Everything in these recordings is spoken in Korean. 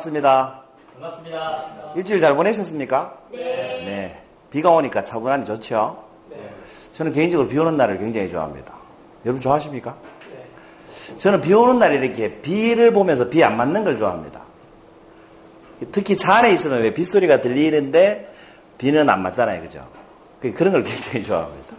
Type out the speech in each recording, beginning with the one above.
반갑습니다. 반갑습니다. 일주일 잘 보내셨습니까? 네. 네. 비가 오니까 차분하니 좋죠? 네. 저는 개인적으로 비 오는 날을 굉장히 좋아합니다. 여러분 좋아하십니까? 네. 저는 비 오는 날에 이렇게 비를 보면서 비 안 맞는 걸 좋아합니다. 특히 차 안에 있으면 왜 빗소리가 들리는데 비는 안 맞잖아요. 그죠? 그런 걸 굉장히 좋아합니다.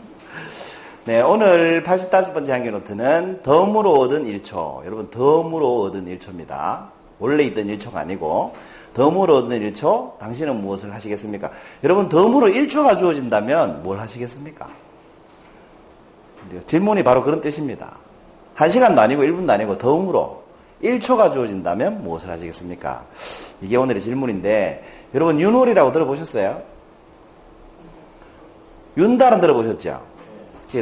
네, 오늘 85번째 한기 노트는 덤으로 얻은 1초. 여러분, 덤으로 얻은 1초입니다. 원래 있던 1초가 아니고, 덤으로 얻은 1초, 당신은 무엇을 하시겠습니까? 여러분, 덤으로 1초가 주어진다면 뭘 하시겠습니까? 질문이 바로 그런 뜻입니다. 1시간도 아니고 1분도 아니고 덤으로 1초가 주어진다면 무엇을 하시겠습니까? 이게 오늘의 질문인데, 여러분, 윤홀이라고 들어보셨어요? 윤달은 들어보셨죠?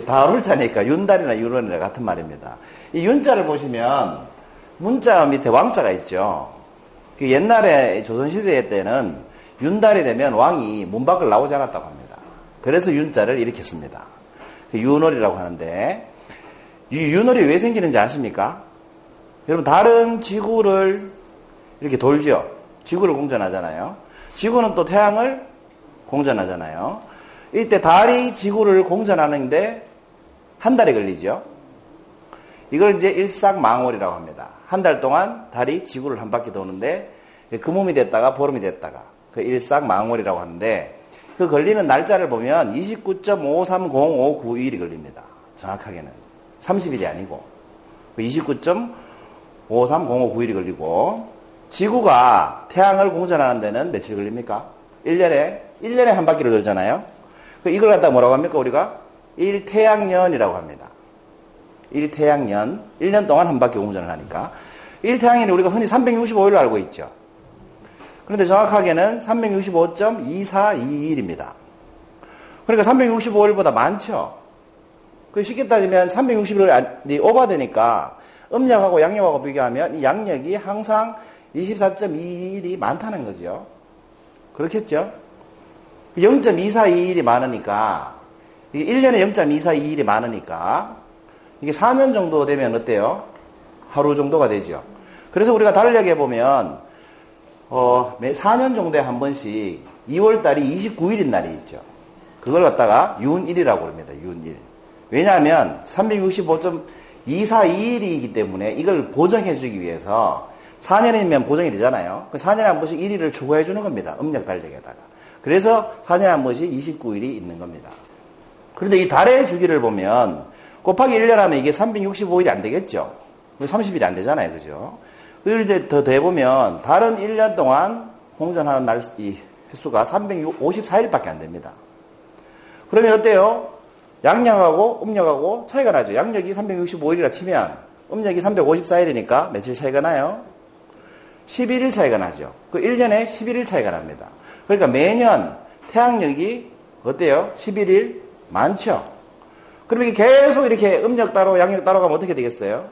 다룰 자니까 윤달이나 윤원이나 같은 말입니다. 이 윤자를 보시면 문자 밑에 왕자가 있죠. 그 옛날에 조선시대 때는 윤달이 되면 왕이 문 밖을 나오지 않았다고 합니다. 그래서 윤자를 이렇게 씁니다. 그 윤월이라고 하는데 이 윤월이 왜 생기는지 아십니까? 여러분 다른 지구를 이렇게 돌죠. 지구를 공전하잖아요. 지구는 또 태양을 공전하잖아요. 이때 달이 지구를 공전하는데 한 달이 걸리죠. 이걸 이제 일삭망월이라고 합니다. 한 달 동안 달이 지구를 한 바퀴 도는데 금음이 됐다가 보름이 됐다가 그 일삭망월이라고 하는데 그 걸리는 날짜를 보면 29.530591이 걸립니다. 정확하게는 30일이 아니고 29.530591이 걸리고 지구가 태양을 공전하는 데는 며칠 걸립니까? 1년에 1년에 한 바퀴를 돌잖아요. 그 이걸 갖다 뭐라고 합니까? 우리가 1태양년이라고 합니다. 1태양년. 1년 동안 한 바퀴 공전을 하니까. 1태양년이 우리가 흔히 365일로 알고 있죠. 그런데 정확하게는 365.2421입니다. 그러니까 365일보다 많죠. 그 쉽게 따지면 360일이 오버되니까 음력하고 양력하고 비교하면 이 양력이 항상 24.21일이 많다는 거죠. 그렇겠죠? 0.242일이 많으니까, 이게 1년에 0.242일이 많으니까, 이게 4년 정도 되면 어때요? 하루 정도가 되죠. 그래서 우리가 달력에 보면, 어, 매 4년 정도에 한 번씩 2월 달이 29일인 날이 있죠. 그걸 갖다가 윤일이라고 합니다. 윤일. 왜냐하면 365.242일이기 때문에 이걸 보정해 주기 위해서 4년이면 보정이 되잖아요. 4년에 그한 번씩 1일을 추가해 주는 겁니다. 음력 달력에다가. 그래서 4년에 한 번씩 29일이 있는 겁니다. 그런데 이 달의 주기를 보면 곱하기 1년 하면 이게 365일이 안 되겠죠. 30일이 안 되잖아요. 그죠? 그걸 더 대보면 달은 1년 동안 공전하는 날, 이 횟수가 354일밖에 안 됩니다. 그러면 어때요? 양력하고 음력하고 차이가 나죠. 양력이 365일이라 치면 음력이 354일이니까 며칠 차이가 나요? 11일 차이가 나죠. 그 1년에 11일 차이가 납니다. 그러니까 매년 태양력이 어때요? 11일 많죠? 그러면 계속 이렇게 음력 따로 양력 따로 가면 어떻게 되겠어요?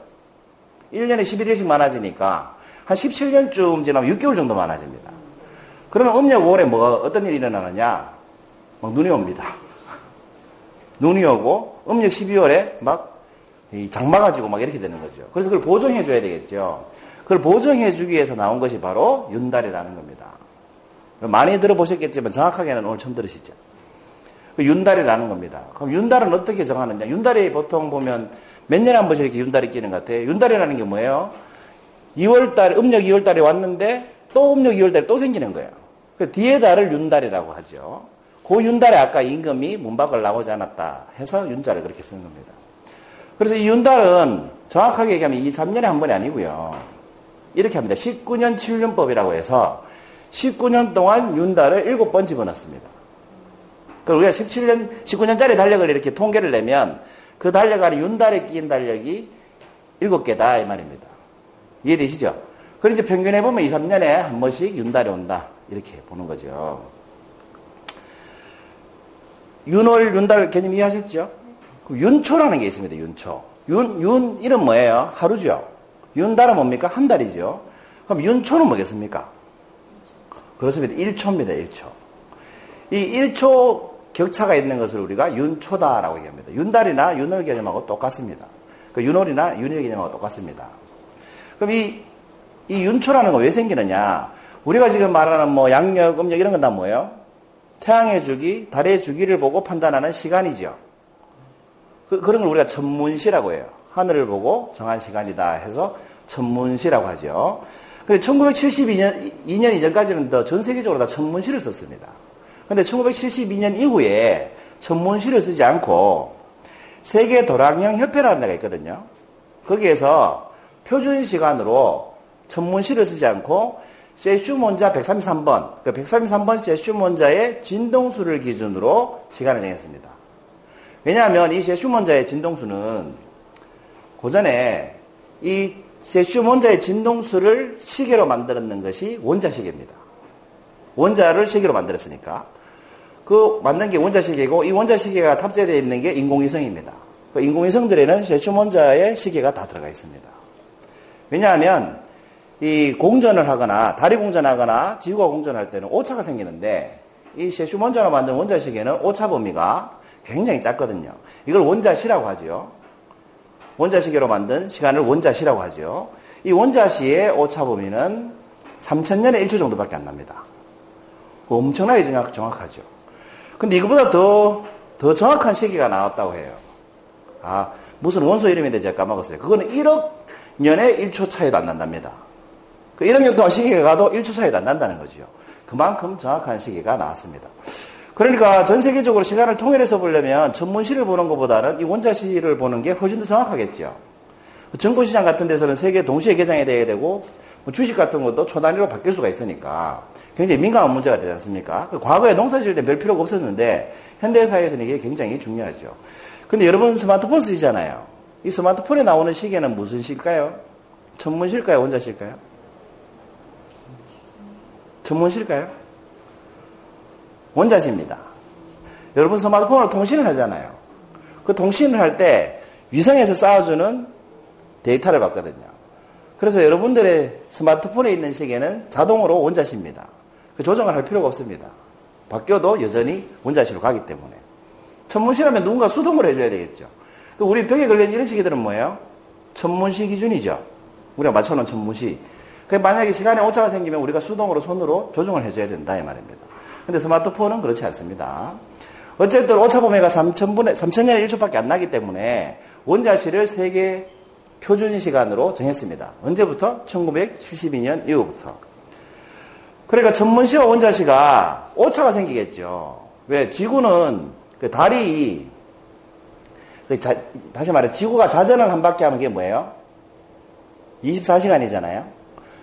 1년에 11일씩 많아지니까 한 17년쯤 지나면 6개월 정도 많아집니다. 그러면 음력 5월에 뭐가 어떤 일이 일어나느냐? 막 눈이 옵니다. 눈이 오고 음력 12월에 막 장마가 지고 막 이렇게 되는 거죠. 그래서 그걸 보정해 줘야 되겠죠. 그걸 보정해 주기 위해서 나온 것이 바로 윤달이라는 겁니다. 많이 들어보셨겠지만 정확하게는 오늘 처음 들으시죠. 그 윤달이라는 겁니다. 그럼 윤달은 어떻게 정하느냐? 윤달이 보통 보면 몇 년에 한 번씩 이렇게 윤달이 끼는 것 같아요. 윤달이라는 게 뭐예요? 2월달, 음력 2월달에 왔는데 또 음력 2월달에 또 생기는 거예요. 그 뒤에 달을 윤달이라고 하죠. 그 윤달에 아까 임금이 문 밖을 나오지 않았다 해서 윤자를 그렇게 쓴 겁니다. 그래서 이 윤달은 정확하게 얘기하면 이 3년에 한 번이 아니고요. 이렇게 합니다. 19년 7년법이라고 해서 19년 동안 윤달을 7번 집어넣습니다. 우리가 17년, 19년짜리 달력을 이렇게 통계를 내면 그 달력 안에 윤달에 끼인 달력이 7개다 이 말입니다. 이해되시죠? 그럼 이제 평균 해 보면 2, 3년에 한 번씩 윤달이 온다. 이렇게 보는 거죠. 윤월, 윤달 개념 이해하셨죠? 윤초라는 게 있습니다. 윤초. 윤, 윤, 이름 뭐예요? 하루죠. 윤달은 뭡니까? 한 달이죠. 그럼 윤초는 뭐겠습니까? 그렇습니다. 1초입니다. 1초. 이 1초 격차가 있는 것을 우리가 윤초다라고 얘기합니다. 윤달이나 윤월 개념하고 똑같습니다. 그 윤월이나 윤일 개념하고 똑같습니다. 그럼 이, 이 윤초라는 거왜 생기느냐? 우리가 지금 말하는 뭐 양력, 음력 이런 건 다 뭐예요? 태양의 주기, 달의 주기를 보고 판단하는 시간이죠. 그, 런 걸 우리가 천문시라고 해요. 하늘을 보고 정한 시간이다 해서 천문시라고 하죠. 근데 1972년 2년 이전까지는 더 전 세계적으로 다 천문시를 썼습니다. 근데 1972년 이후에 천문시를 쓰지 않고 세계 도량형 협회라는 데가 있거든요. 거기에서 표준 시간으로 천문시를 쓰지 않고 세슈몬자 133번, 그 133번 세슈몬자의 진동수를 기준으로 시간을 정했습니다. 왜냐하면 이 세슈몬자의 진동수는 고전에 이 세슈몬자의 진동수를 시계로 만들었는 것이 원자시계입니다. 원자를 시계로 만들었으니까. 그 만든 게 원자시계고 이 원자시계가 탑재되어 있는 게 인공위성입니다. 그 인공위성들에는 세슈몬자의 시계가 다 들어가 있습니다. 왜냐하면 이 공전을 하거나 다리 공전하거나 지구가 공전할 때는 오차가 생기는데 이 세슈몬자로 만든 원자시계는 오차 범위가 굉장히 작거든요. 이걸 원자시라고 하죠. 원자시계로 만든 시간을 원자시라고 하죠. 이 원자시의 오차 범위는 3천년에 1초 정도밖에 안 납니다. 엄청나게 정확, 정확하죠. 근데 이거보다 더, 더 정확한 시기가 나왔다고 해요. 아, 무슨 원소 이름인데 제가 까먹었어요. 그거는 1억 년에 1초 차이도 안 난답니다. 그 1억 년 동안 시기가 가도 1초 차이도 안 난다는 거죠. 그만큼 정확한 시기가 나왔습니다. 그러니까 전 세계적으로 시간을 통일해서 보려면 전문시를 보는 것보다는 이 원자시를 보는 게 훨씬 더 정확하겠죠. 정보시장 같은 데서는 세계 동시에 개장이 돼야 되고 뭐 주식 같은 것도 초단위로 바뀔 수가 있으니까 굉장히 민감한 문제가 되지 않습니까? 그 과거에 농사 지을 때 별 필요가 없었는데 현대사회에서는 이게 굉장히 중요하죠. 근데 여러분 스마트폰 쓰시잖아요. 이 스마트폰에 나오는 시계는 무슨 시일까요? 천문실까요? 원자실까요? 천문실까요? 원자시입니다. 여러분 스마트폰으로 통신을 하잖아요. 그 통신을 할 때 위성에서 쌓아주는 데이터를 받거든요. 그래서 여러분들의 스마트폰에 있는 시계는 자동으로 원자시입니다. 그 조정을 할 필요가 없습니다. 바뀌어도 여전히 원자시로 가기 때문에. 천문시라면 누군가 수동을 해줘야 되겠죠. 그 우리 벽에 걸린 이런 시계들은 뭐예요? 천문시 기준이죠. 우리가 맞춰놓은 천문시. 그 만약에 시간에 오차가 생기면 우리가 수동으로 손으로 조정을 해줘야 된다 이 말입니다. 근데 스마트폰은 그렇지 않습니다. 어쨌든 오차 범위가 3천분의 3천년에 1초밖에 안 나기 때문에 원자시를 세계 표준 시간으로 정했습니다. 언제부터? 1972년 이후부터. 그러니까 천문시와 원자시가 오차가 생기겠죠. 왜? 지구는 그 달이 그 자, 다시 말해 지구가 자전을 한 바퀴 하면 그게 뭐예요? 24시간이잖아요.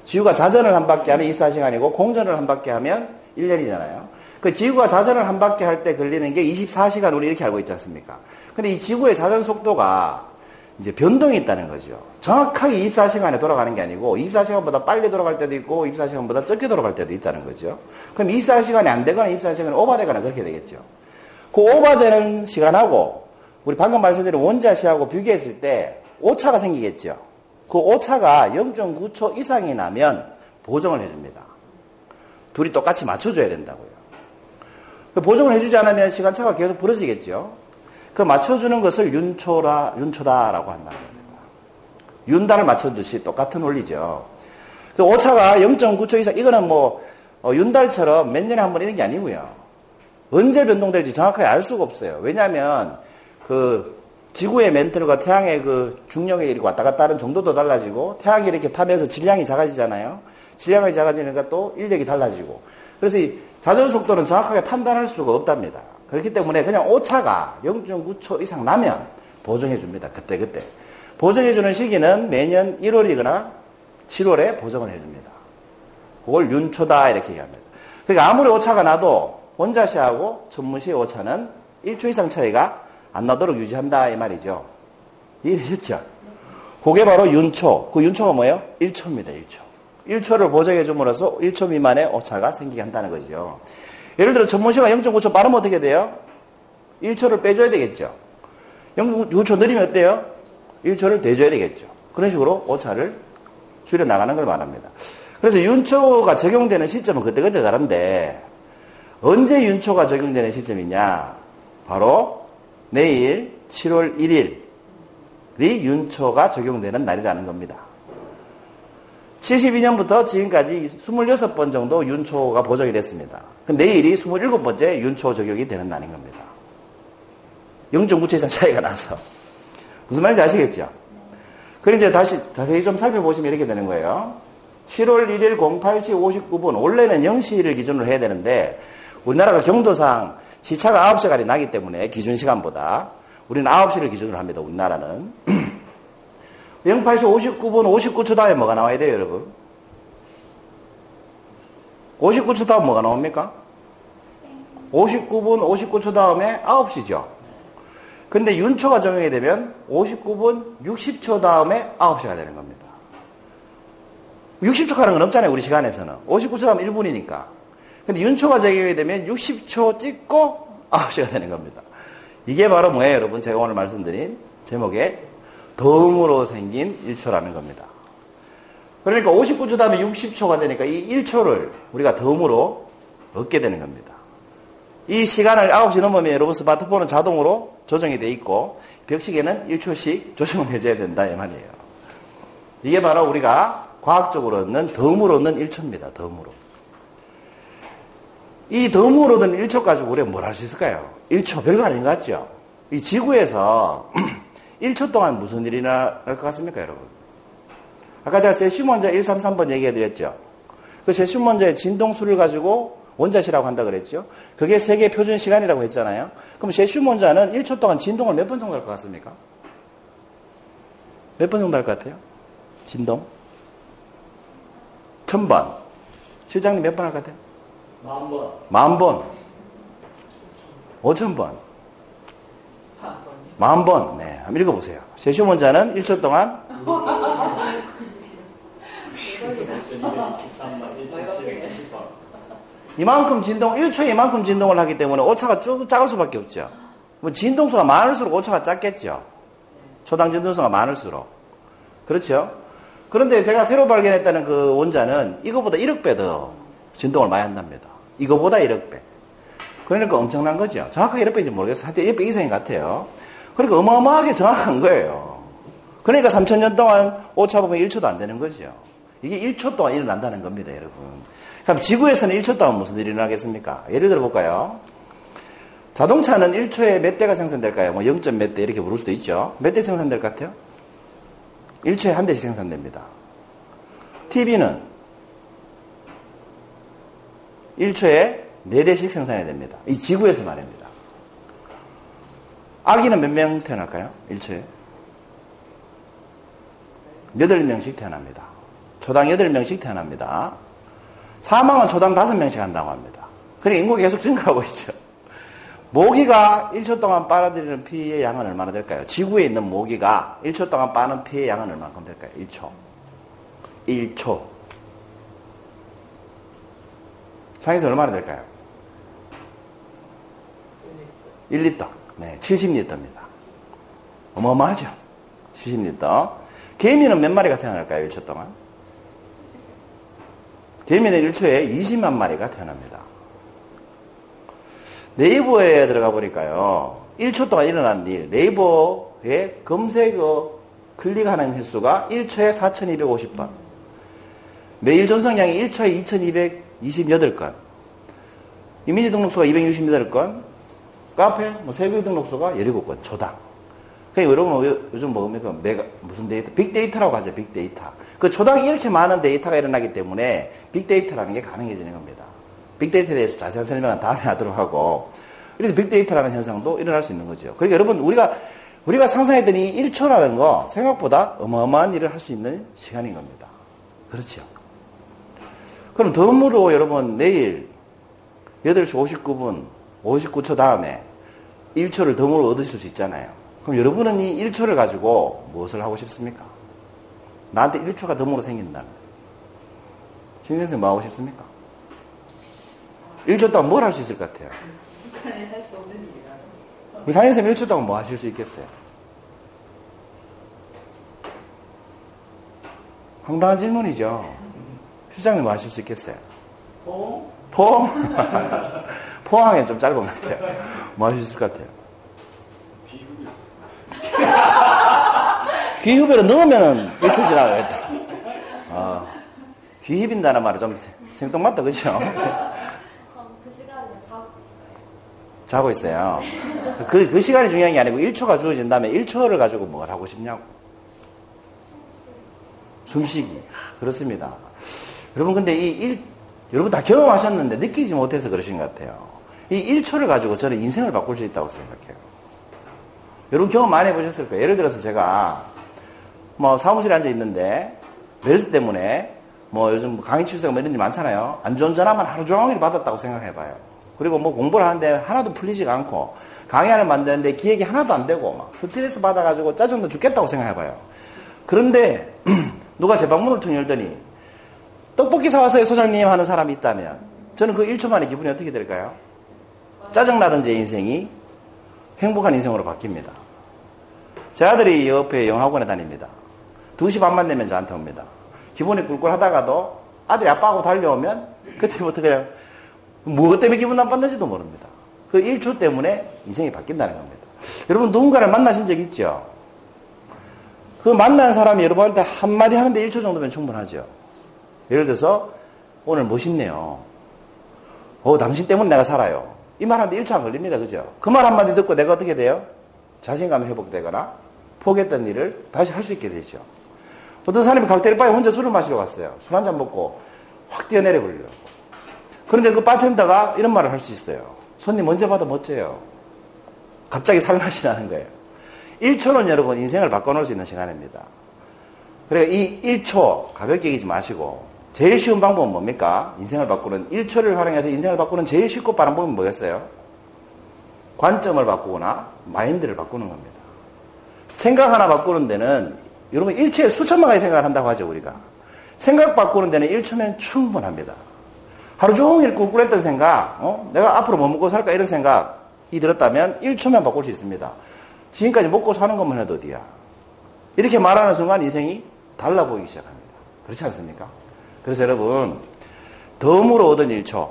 지구가 자전을 한 바퀴 하면 24시간이고 공전을 한 바퀴 하면 1년이잖아요. 그 지구가 자전을 한 바퀴 할 때 걸리는 게 24시간 우리 이렇게 알고 있지 않습니까? 근데 이 지구의 자전 속도가 이제 변동이 있다는 거죠. 정확하게 24시간에 돌아가는 게 아니고 24시간보다 빨리 돌아갈 때도 있고 24시간보다 적게 돌아갈 때도 있다는 거죠. 그럼 24시간이 안 되거나 24시간이 오버되거나 그렇게 되겠죠. 그 오버되는 시간하고 우리 방금 말씀드린 원자시하고 비교했을 때 오차가 생기겠죠. 그 오차가 0.9초 이상이 나면 보정을 해줍니다. 둘이 똑같이 맞춰줘야 된다고요. 그 보정을 해주지 않으면 시간차가 계속 벌어지겠죠. 그 맞춰주는 것을 윤초라, 윤초다라고 한다는 겁니다. 윤단을 맞춰듯이 똑같은 원리죠. 그 오차가 0.9초 이상, 이거는 뭐, 어, 윤달처럼 몇 년에 한 번 이런 게 아니고요. 언제 변동될지 정확하게 알 수가 없어요. 왜냐하면 그 지구의 멘틀과 태양의 그 중력이 이렇게 왔다 갔다 하는 정도도 달라지고 태양이 이렇게 타면서 질량이 작아지잖아요. 질량이 작아지니까 또 인력이 달라지고. 그래서 이 자전 속도는 정확하게 판단할 수가 없답니다. 그렇기 때문에 그냥 오차가 0.9초 이상 나면 보정해 줍니다. 그때 그때. 보정해 주는 시기는 매년 1월이거나 7월에 보정을 해 줍니다. 그걸 윤초다 이렇게 얘기합니다. 그러니까 아무리 오차가 나도 원자시하고 전문시의 오차는 1초 이상 차이가 안 나도록 유지한다 이 말이죠. 이해되셨죠? 그게 바로 윤초. 그 윤초가 뭐예요? 1초입니다. 1초. 1초를 보정해 줌으로써 1초 미만의 오차가 생기게 한다는 거죠. 예를 들어 전문시가 0.9초 빠르면 어떻게 돼요? 1초를 빼줘야 되겠죠. 0.9초 느리면 어때요? 1초를 대줘야 되겠죠. 그런 식으로 오차를 줄여 나가는 걸 말합니다. 그래서 윤초가 적용되는 시점은 그때그때 다른데 언제 윤초가 적용되는 시점이냐? 바로 내일 7월 1일이 윤초가 적용되는 날이라는 겁니다. 72년부터 지금까지 26번 정도 윤초가 보정이 됐습니다. 내일이 27번째 윤초 적용이 되는 날인 겁니다. 0.9초 이상 차이가 나서. 무슨 말인지 아시겠죠? 그럼 이제 다시 자세히 좀 살펴보시면 이렇게 되는 거예요. 7월 1일 08시 59분. 원래는 0시를 기준으로 해야 되는데, 우리나라가 경도상 시차가 9시간이 나기 때문에 기준 시간보다 우리는 9시를 기준으로 합니다. 우리나라는. 08시 59분 59초 다음에 뭐가 나와야 돼요, 여러분? 59초 다음 뭐가 나옵니까? 59분 59초 다음에 9시죠. 근데 윤초가 적용이 되면 59분 60초 다음에 9시가 되는 겁니다. 60초 가는 건 없잖아요, 우리 시간에서는. 59초 다음 1분이니까. 근데 윤초가 적용이 되면 60초 찍고 9시가 되는 겁니다. 이게 바로 뭐예요, 여러분? 제가 오늘 말씀드린 제목의 덤으로 생긴 1초라는 겁니다. 그러니까 59초 다음에 60초가 되니까 이 1초를 우리가 덤으로 얻게 되는 겁니다. 이 시간을 9시 넘으면 여러분 스마트폰은 자동으로 조정이 돼 있고 벽시계는 1초씩 조정을 해줘야 된다 이 말이에요. 이게 바로 우리가 과학적으로 얻는 덤으로 얻는 1초입니다. 덤으로. 이 덤으로 얻는 1초 가지고 우리가 뭘 할 수 있을까요? 1초 별거 아닌 것 같죠? 이 지구에서 1초 동안 무슨 일이 일어날 것 같습니까, 여러분? 아까 제가 세슘 원자 133번 얘기해 드렸죠? 그 세슘 원자의 진동수를 가지고 원자시라고 한다 그랬죠? 그게 세계 표준 시간이라고 했잖아요? 그럼 세슘 원자는 1초 동안 진동을 몇 번 정도 할 것 같습니까? 몇 번 정도 할 것 같아요? 진동? 천 번. 실장님 몇 번 할 것 같아요? 만 번. 만 번. 오천 번. 만 번. 네. 한번 읽어보세요. 세슘 원자는 1초 동안 1263만 1770번. 이만큼 진동, 1초에 이만큼 진동을 하기 때문에 오차가 쭉 작을 수밖에 없죠. 뭐 진동수가 많을수록 오차가 작겠죠. 초당 진동수가 많을수록. 그렇죠? 그런데 제가 새로 발견했다는 그 원자는 이거보다 1억 배 더 진동을 많이 한답니다. 이거보다 1억 배. 그러니까 엄청난 거죠. 정확하게 1억 배인지 모르겠어요. 하여튼 1억 배 이상인 것 같아요. 그러니까 어마어마하게 정확한 거예요. 그러니까 3천년 동안 오차 보면 1초도 안 되는 거죠. 이게 1초 동안 일어난다는 겁니다, 여러분. 그럼 지구에서는 1초 동안 무슨 일이 일어나겠습니까? 예를 들어 볼까요? 자동차는 1초에 몇 대가 생산될까요? 뭐 0. 몇 대 이렇게 부를 수도 있죠. 몇 대 생산될 것 같아요? 1초에 한 대씩 생산됩니다. TV는 1초에 4대씩 생산해야 됩니다. 이 지구에서 말입니다. 아기는 몇 명 태어날까요? 1초에? 8명씩 태어납니다. 초당 8명씩 태어납니다. 사망은 초당 5명씩 한다고 합니다. 그러니 인구가 계속 증가하고 있죠. 모기가 1초 동안 빨아들이는 피의 양은 얼마나 될까요? 지구에 있는 모기가 1초 동안 빠는 피의 양은 얼마큼 될까요? 1초. 1초. 상에서 얼마나 될까요? 1리터. 네, 70리터입니다. 어마어마하죠? 70리터. 개미는 몇 마리가 태어날까요? 1초 동안? 개미는 1초에 20만 마리가 태어납니다. 네이버에 들어가 보니까요. 1초 동안 일어난 일, 네이버에 검색어 클릭하는 횟수가 1초에 4,250번. 매일 전송량이 1초에 2,228건. 이미지 등록수가 268건. 카페, 뭐 세계 등록수가 17건. 초당. 그러니까 여러분 요즘 뭡니까? 메가, 무슨 데이터? 빅데이터라고 하죠. 빅데이터. 그 초당 이렇게 많은 데이터가 일어나기 때문에 빅데이터라는 게 가능해지는 겁니다. 빅데이터에 대해서 자세한 설명은 다음에 하도록 하고 이렇게 빅데이터라는 현상도 일어날 수 있는 거죠. 그러니까 여러분 우리가 우리가 상상했던 이 1초라는 거 생각보다 어마어마한 일을 할 수 있는 시간인 겁니다. 그렇죠. 그럼 덤으로 여러분 내일 8시 59분 59초 다음에 1초를 덤으로 얻으실 수 있잖아요. 그럼 여러분은 이 1초를 가지고 무엇을 하고 싶습니까? 나한테 1초가 덤으로 생긴다면. 신 선생 뭐 하고 싶습니까? 1초 동안 뭘 할 수 있을 것 같아요? 북한에 할수 없는 일이라서. 우리 상인쌤 1초 동안 뭐 하실 수 있겠어요? 황당한 질문이죠. 실장님 뭐 하실 수 있겠어요? 어? 포? 포항엔 좀 짧은 것 같아요. 뭐 하실 수 있을 것 같아요? 기후배로 넣으면은 1초 지나가겠다. 아, 귀힙인다는 말은 좀 생뚱맞다, 그죠? 그럼 그 시간에 자고 있어요. 자고 있어요. 그, 그 시간이 중요한 게 아니고 1초가 주어진 다음에 1초를 가지고 뭘 하고 싶냐고. 숨쉬기. 그렇습니다. 여러분, 근데 이 일, 여러분 다 경험하셨는데 느끼지 못해서 그러신 것 같아요. 이 1초를 가지고 저는 인생을 바꿀 수 있다고 생각해요. 여러분 경험 많이 해보셨을 거예요. 예를 들어서 제가 뭐 사무실에 앉아 있는데 벨스 때문에 뭐 요즘 강의 취소가 뭐 이런 일 많잖아요. 안 좋은 전화만 하루 종일 받았다고 생각해봐요. 그리고 뭐 공부를 하는데 하나도 풀리지가 않고 강의안을 만드는데 기획이 하나도 안 되고 막 스트레스 받아가지고 짜증도 죽겠다고 생각해봐요. 그런데 누가 제 방문을 통 열더니 떡볶이 사왔어요 소장님 하는 사람이 있다면 저는 그 1초 만에 기분이 어떻게 될까요? 짜증나던 제 인생이 행복한 인생으로 바뀝니다. 제 아들이 옆에 영학원에 다닙니다. 2시 반만 되면 저한테 옵니다. 기분이 꿀꿀 하다가도 아들이 아빠하고 달려오면 그때부터 그냥 무엇 때문에 기분 나빴는지도 모릅니다. 그 1초 때문에 인생이 바뀐다는 겁니다. 여러분 누군가를 만나신 적 있죠? 그 만난 사람이 여러분한테 한마디 하는데 1초 정도면 충분하죠. 예를 들어서 오늘 멋있네요. 어, 당신 때문에 내가 살아요. 이 말하는데 1초 안 걸립니다. 그죠? 그 말 한마디 듣고 내가 어떻게 돼요? 자신감이 회복되거나 포기했던 일을 다시 할 수 있게 되죠. 어떤 사람이 칵테일 바에 혼자 술을 마시러 갔어요. 술 한 잔 먹고 확 뛰어내려 버리려고. 그런데 그 바텐더가 이런 말을 할 수 있어요. 손님 언제 봐도 멋져요. 갑자기 살맛이 나는 거예요. 1초는 여러분 인생을 바꿔놓을 수 있는 시간입니다. 그러니까 이 1초 가볍게 여기지 마시고 제일 쉬운 방법은 뭡니까? 인생을 바꾸는 1초를 활용해서 인생을 바꾸는 제일 쉽고 빠른 방법은 뭐겠어요? 관점을 바꾸거나 마인드를 바꾸는 겁니다. 생각 하나 바꾸는 데는 여러분 1초에 수천만 가지 생각을 한다고 하죠 우리가. 생각 바꾸는 데는 1초면 충분합니다. 하루 종일 꿀꿀했던 생각, 어? 내가 앞으로 뭐 먹고 살까 이런 생각이 들었다면 1초면 바꿀 수 있습니다. 지금까지 먹고 사는 것만 해도 어디야. 이렇게 말하는 순간 인생이 달라 보이기 시작합니다. 그렇지 않습니까? 그래서 여러분, 덤으로 얻은 1초,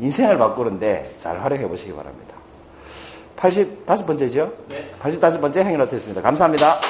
인생을 바꾸는데 잘 활용해 보시기 바랍니다. 85번째죠? 네. 85번째 행위를 어떻습니다. 감사합니다.